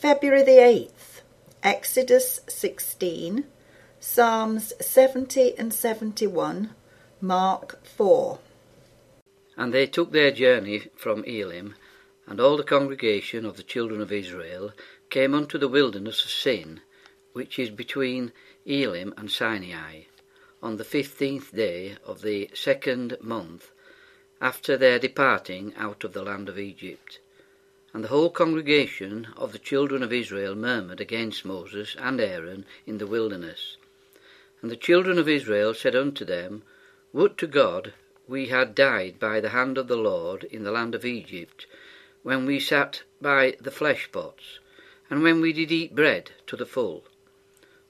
February the 8th, Exodus 16, Psalms 70 and 71, Mark 4. And they took their journey from Elim, and all the congregation of the children of Israel came unto the wilderness of Sin, which is between Elim and Sinai, on the fifteenth day of the second month after their departing out of the land of Egypt. And the whole congregation of the children of Israel murmured against Moses and Aaron in the wilderness. And the children of Israel said unto them, Would to God we had died by the hand of the Lord in the land of Egypt, when we sat by the flesh pots, and when we did eat bread to the full.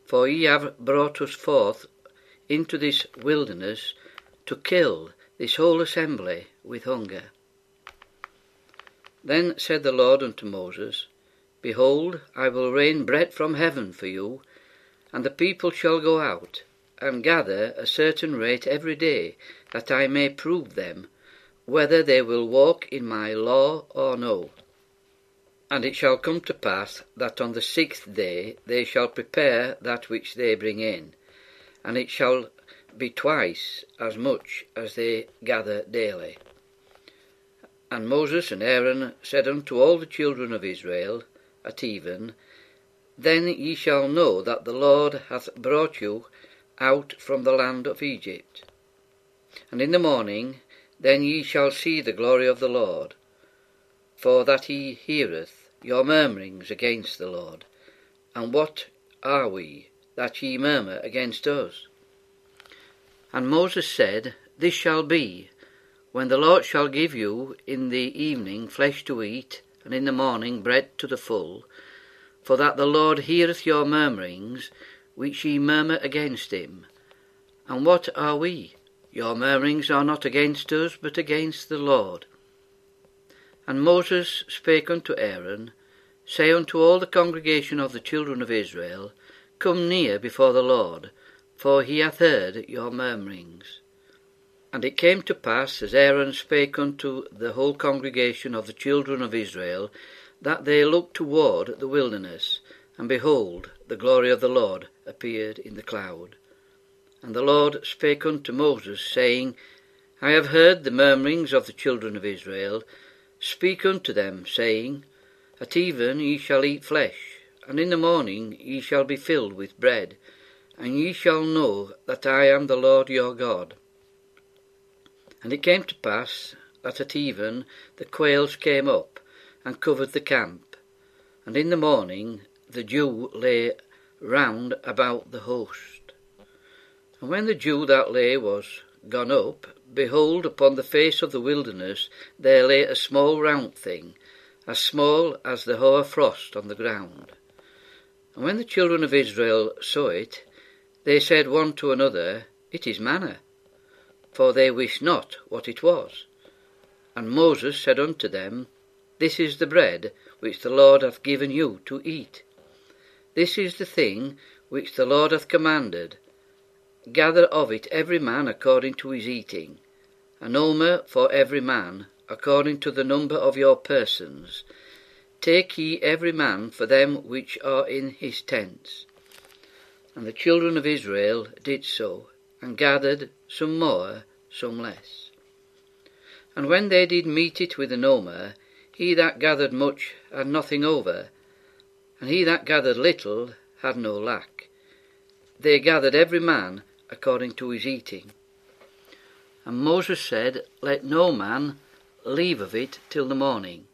For ye have brought us forth into this wilderness to kill this whole assembly with hunger. Then said the Lord unto Moses, Behold, I will rain bread from heaven for you, and the people shall go out, and gather a certain rate every day, that I may prove them, whether they will walk in my law or no. And it shall come to pass that on the sixth day they shall prepare that which they bring in, and it shall be twice as much as they gather daily. And Moses and Aaron said unto all the children of Israel at even, Then ye shall know that the Lord hath brought you out from the land of Egypt. And in the morning then ye shall see the glory of the Lord, for that he heareth your murmurings against the Lord. And what are we that ye murmur against us? And Moses said, This shall be, when the Lord shall give you in the evening flesh to eat, and in the morning bread to the full, for that the Lord heareth your murmurings, which ye murmur against him. And what are we? Your murmurings are not against us, but against the Lord. And Moses spake unto Aaron, Say unto all the congregation of the children of Israel, Come near before the Lord, for he hath heard your murmurings. And it came to pass, as Aaron spake unto the whole congregation of the children of Israel, that they looked toward the wilderness, and behold, the glory of the Lord appeared in the cloud. And the Lord spake unto Moses, saying, I have heard the murmurings of the children of Israel. Speak unto them, saying, At even ye shall eat flesh, and in the morning ye shall be filled with bread and ye shall know that I am the Lord your God. And it came to pass that at even the quails came up and covered the camp, and in the morning the dew lay round about the host. And when the dew that lay was gone up, behold, upon the face of the wilderness there lay a small round thing, as small as the hoar frost on the ground. And when the children of Israel saw it, they said one to another, It is manna, for they wist not what it was. And Moses said unto them, This is the bread which the Lord hath given you to eat. This is the thing which the Lord hath commanded. Gather of it every man according to his eating, an omer for every man, according to the number of your persons. Take ye every man for them which are in his tents. And the children of Israel did so, and gathered some more, some less. And when they did mete it with an omer, he that gathered much had nothing over, and he that gathered little had no lack. They gathered every man according to his eating. And Moses said, Let no man leave of it till the morning.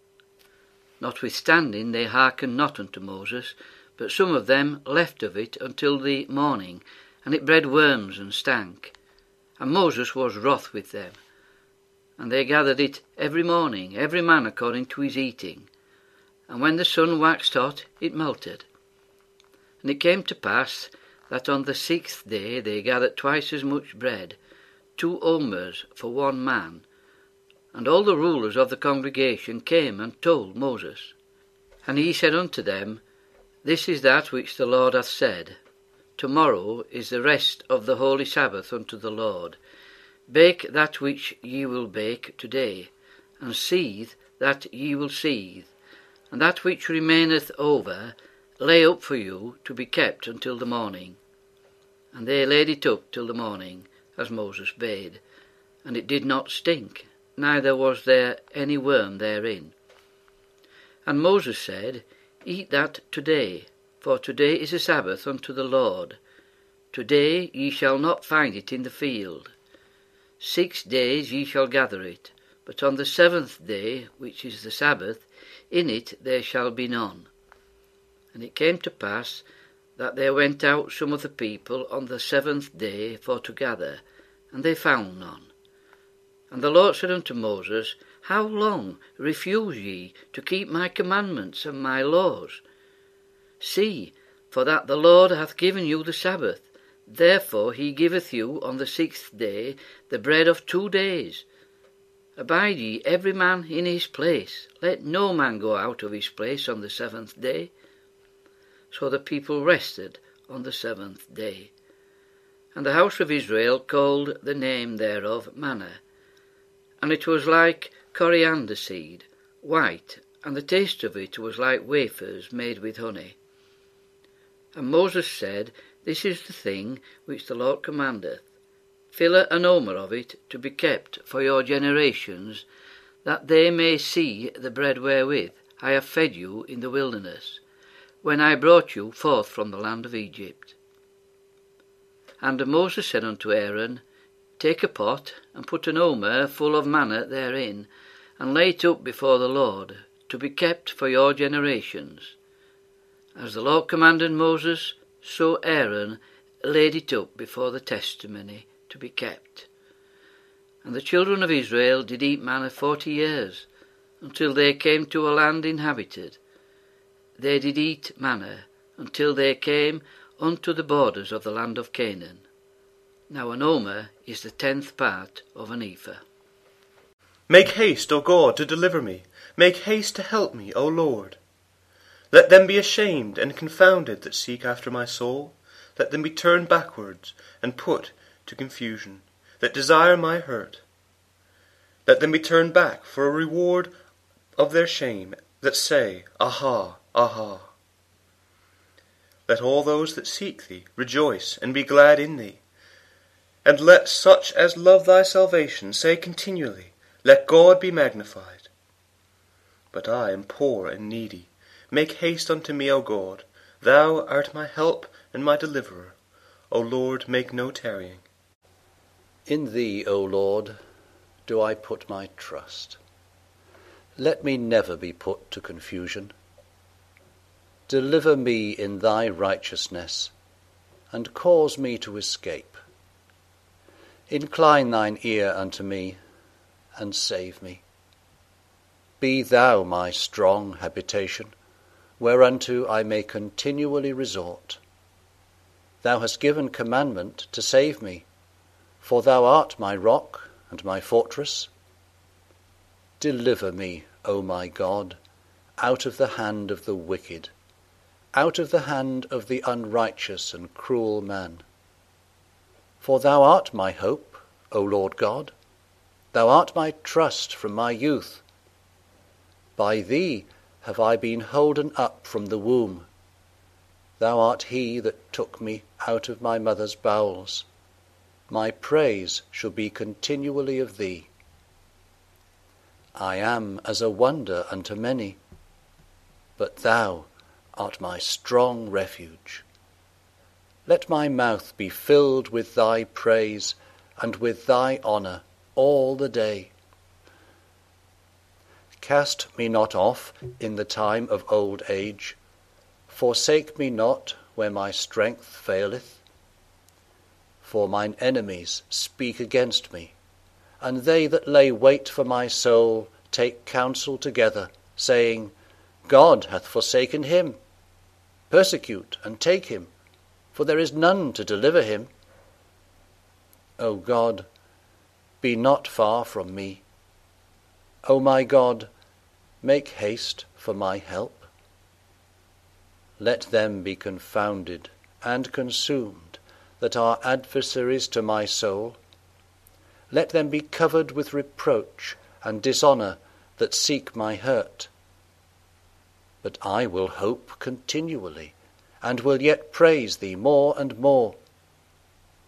Notwithstanding they hearkened not unto Moses, but some of them left of it until the morning, and it bred worms and stank. And Moses was wroth with them. And they gathered it every morning, every man according to his eating. And when the sun waxed hot, it melted. And it came to pass that on the sixth day they gathered twice as much bread, two omers for one man. And all the rulers of the congregation came and told Moses. And he said unto them, this is that which the Lord hath said. Tomorrow is the rest of the holy Sabbath unto the Lord. Bake that which ye will bake today, and seethe that ye will seethe, and that which remaineth over lay up for you to be kept until the morning. And they laid it up till the morning, as Moses bade, and it did not stink, neither was there any worm therein. And Moses said, Eat that today, for today is a Sabbath unto the Lord. Today ye shall not find it in the field. Six days ye shall gather it, but on the seventh day, which is the Sabbath, in it there shall be none. And it came to pass that there went out some of the people on the seventh day for to gather, and they found none. And the Lord said unto Moses, How long refuse ye to keep my commandments and my laws? See, for that the Lord hath given you the Sabbath. Therefore he giveth you on the sixth day the bread of two days. Abide ye every man in his place. Let no man go out of his place on the seventh day. So the people rested on the seventh day. And the house of Israel called the name thereof manna. And it was like coriander seed, white, and the taste of it was like wafers made with honey. And Moses said, This is the thing which the Lord commandeth fill an omer of it to be kept for your generations, that they may see the bread wherewith I have fed you in the wilderness, when I brought you forth from the land of Egypt. And Moses said unto Aaron, Take a pot, and put an omer full of manna therein, and lay it up before the Lord, to be kept for your generations. As the Lord commanded Moses, so Aaron laid it up before the testimony to be kept. And the children of Israel did eat manna forty years, until they came to a land inhabited. They did eat manna until they came unto the borders of the land of Canaan. Now an omer is the tenth part of an ephah. Make haste, O God, to deliver me. Make haste to help me, O Lord. Let them be ashamed and confounded that seek after my soul. Let them be turned backwards and put to confusion, that desire my hurt. Let them be turned back for a reward of their shame, that say, Aha, aha. Let all those that seek thee rejoice and be glad in thee. And let such as love thy salvation say continually, Let God be magnified. But I am poor and needy. Make haste unto me, O God. Thou art my help and my deliverer. O Lord, make no tarrying. In thee, O Lord, do I put my trust. Let me never be put to confusion. Deliver me in thy righteousness, and cause me to escape. Incline thine ear unto me, and save me. Be thou my strong habitation, whereunto I may continually resort. Thou hast given commandment to save me for thou art my rock and my fortress. Deliver me, O my God, out of the hand of the wicked, out of the hand of the unrighteous and cruel man. For thou art my hope, O Lord God, thou art my trust from my youth. By thee have I been holden up from the womb. Thou art he that took me out of my mother's bowels. My praise shall be continually of thee. I am as a wonder unto many, but thou art my strong refuge. Let my mouth be filled with thy praise and with thy honour all the day. Cast me not off in the time of old age, forsake me not where my strength faileth for mine enemies speak against me, and they that lay wait for my soul take counsel together, saying, God hath forsaken him. Persecute and take him, for there is none to deliver him. O God, be not far from me. O my God, make haste for my help. Let them be confounded and consumed that are adversaries to my soul. Let them be covered with reproach and dishonour that seek my hurt. But I will hope continually, and will yet praise thee more and more.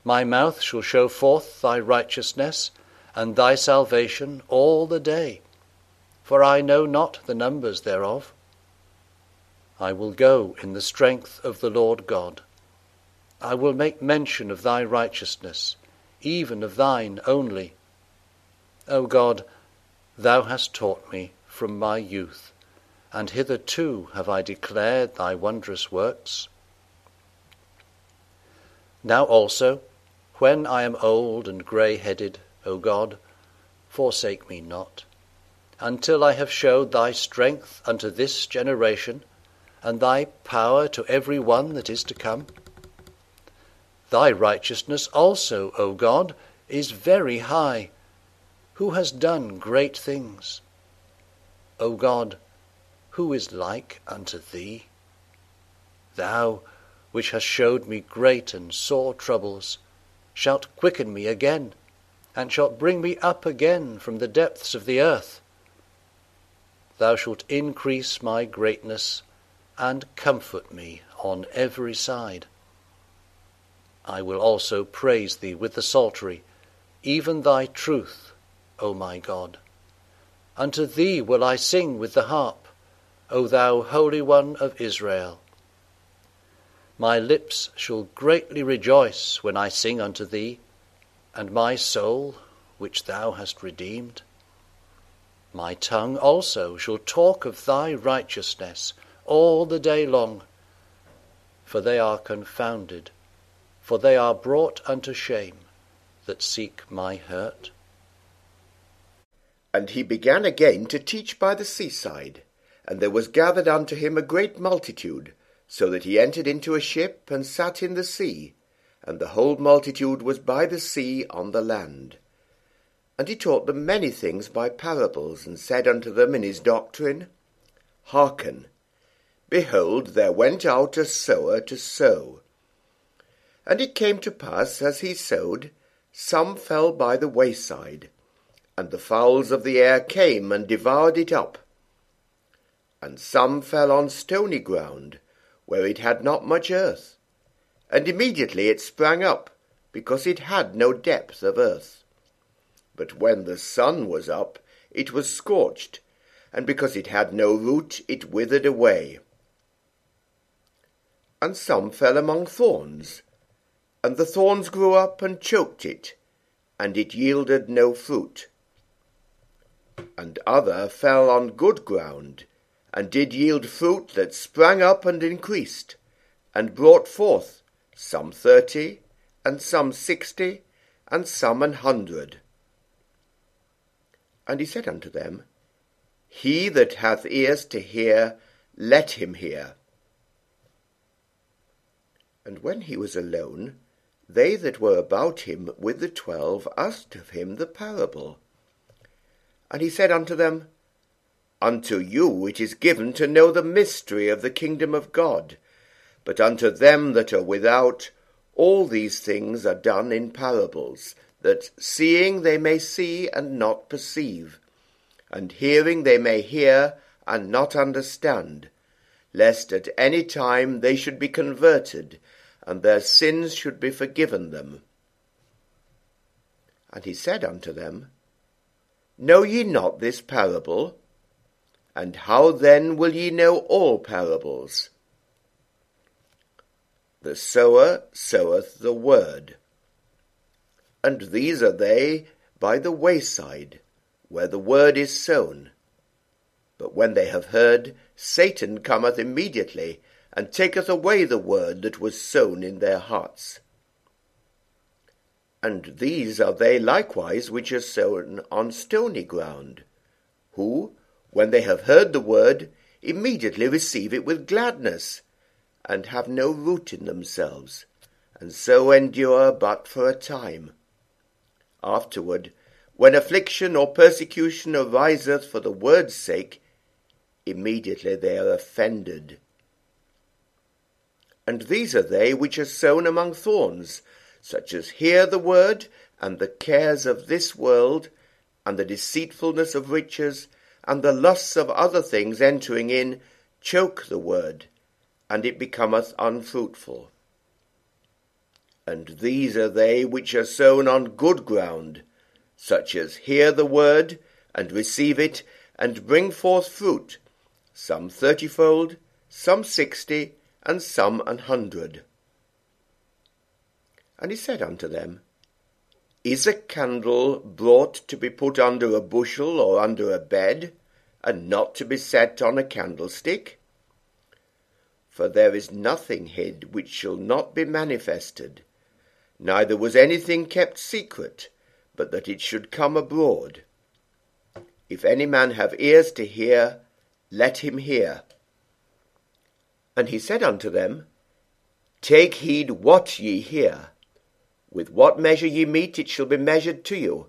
My mouth shall show forth thy righteousness and thy salvation all the day, for I know not the numbers thereof. I will go in the strength of the Lord God. I will make mention of thy righteousness, even of thine only. O God, thou hast taught me from my youth, and hitherto have I declared thy wondrous works. Now also, when I am old and grey headed, O God, forsake me not, until I have showed thy strength unto this generation, and thy power to every one that is to come. Thy righteousness also, O God, is very high, who has done great things. O God, who is like unto thee? Thou, which hast showed me great and sore troubles, shalt quicken me again, and shalt bring me up again from the depths of the earth. Thou shalt increase my greatness and comfort me on every side. I will also praise thee with the psaltery, even thy truth, O my God. Unto thee will I sing with the harp, O thou Holy One of Israel. My lips shall greatly rejoice when I sing unto thee, and my soul, which thou hast redeemed. My tongue also shall talk of thy righteousness all the day long. For they are confounded, for they are brought unto shame that seek my hurt. And he began again to teach by the seaside, and there was gathered unto him a great multitude, so that he entered into a ship and sat in the sea, and the whole multitude was by the sea on the land. And he taught them many things by parables, and said unto them in his doctrine, Hearken, Behold, there went out a sower to sow. And it came to pass, as he sowed, some fell by the wayside, and the fowls of the air came and devoured it up. And some fell on stony ground, where it had not much earth, and immediately it sprang up, because it had no depth of earth. But when the sun was up, it was scorched, and because it had no root, it withered away and some fell among thorns. And the thorns grew up and choked it, and it yielded no fruit. And other fell on good ground, and did yield fruit that sprang up and increased, and brought forth some thirty, and some sixty, and some an hundred. And he said unto them, He that hath ears to hear, let him hear. And when he was alone, they that were about him with the twelve asked of him the parable. And he said unto them, Unto you it is given to know the mystery of the kingdom of God, but unto them that are without, all these things are done in parables, that seeing they may see and not perceive, and hearing they may hear and not understand, lest at any time they should be converted and their sins should be forgiven them. And he said unto them, Know ye not this parable? And how then will ye know all parables? The sower soweth the word. And these are they by the wayside, where the word is sown. But when they have heard, Satan cometh immediately, and taketh away the word that was sown in their hearts. And these are they likewise which are sown on stony ground, who, when they have heard the word, immediately receive it with gladness, and have no root in themselves, and so endure but for a time. Afterward, when affliction or persecution ariseth for the word's sake, immediately they are offended and these are they which are sown among thorns, such as hear the word, and the cares of this world, and the deceitfulness of riches, and the lusts of other things entering in, choke the word, and it becometh unfruitful. And these are they which are sown on good ground, such as hear the word, and receive it, and bring forth fruit, some thirtyfold, some sixty, and some an hundred. And he said unto them, Is a candle brought to be put under a bushel or under a bed, and not to be set on a candlestick? For there is nothing hid which shall not be manifested, neither was anything kept secret, but that it should come abroad. If any man have ears to hear, let him hear. And he said unto them, Take heed what ye hear. With what measure ye mete, it shall be measured to you,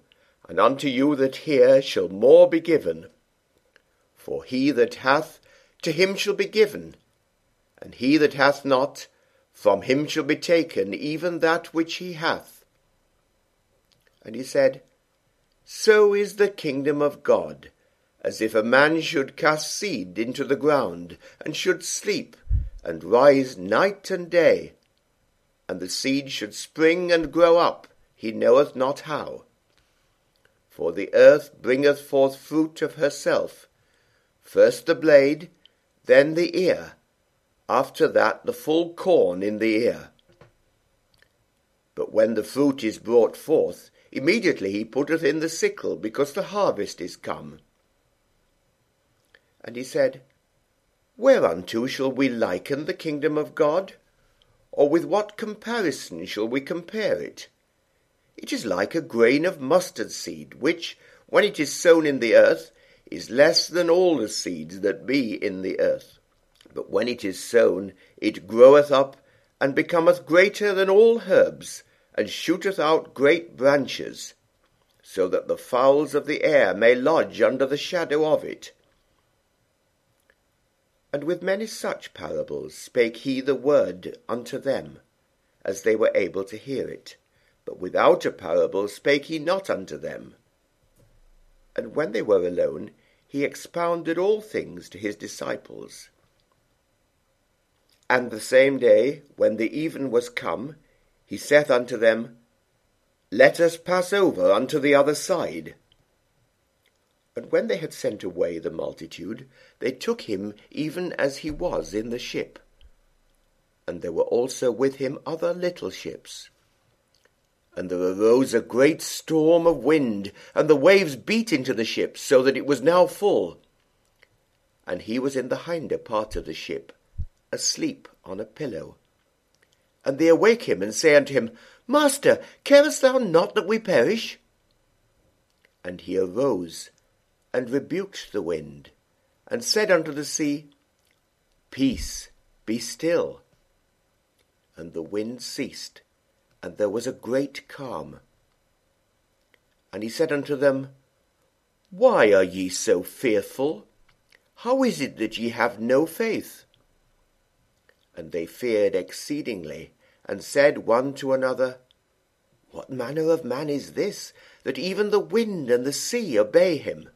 and unto you that hear shall more be given. For he that hath, to him shall be given, and he that hath not, from him shall be taken even that which he hath. And he said, So is the kingdom of God, as if a man should cast seed into the ground, and should sleep, and rise night and day, and the seed should spring and grow up, he knoweth not how. For the earth bringeth forth fruit of herself, first the blade, then the ear, after that the full corn in the ear. But when the fruit is brought forth, immediately he putteth in the sickle, because the harvest is come. And he said, Whereunto shall we liken the kingdom of God? Or with what comparison shall we compare it? It is like a grain of mustard seed, which, when it is sown in the earth, is less than all the seeds that be in the earth. But when it is sown, it groweth up, and becometh greater than all herbs, and shooteth out great branches, so that the fowls of the air may lodge under the shadow of it. And with many such parables spake he the word unto them, as they were able to hear it. But without a parable spake he not unto them. And when they were alone, he expounded all things to his disciples. And the same day, when the even was come, he saith unto them, Let us pass over unto the other side. And when they had sent away the multitude, they took him even as he was in the ship. And there were also with him other little ships. And there arose a great storm of wind, and the waves beat into the ship, so that it was now full. And he was in the hinder part of the ship, asleep on a pillow. And they awake him, and say unto him, Master, carest thou not that we perish? And he arose, and rebuked the wind, and said unto the sea, Peace, be still. And the wind ceased, and there was a great calm. And he said unto them, Why are ye so fearful? How is it that ye have no faith? And they feared exceedingly, and said one to another, What manner of man is this, that even the wind and the sea obey him?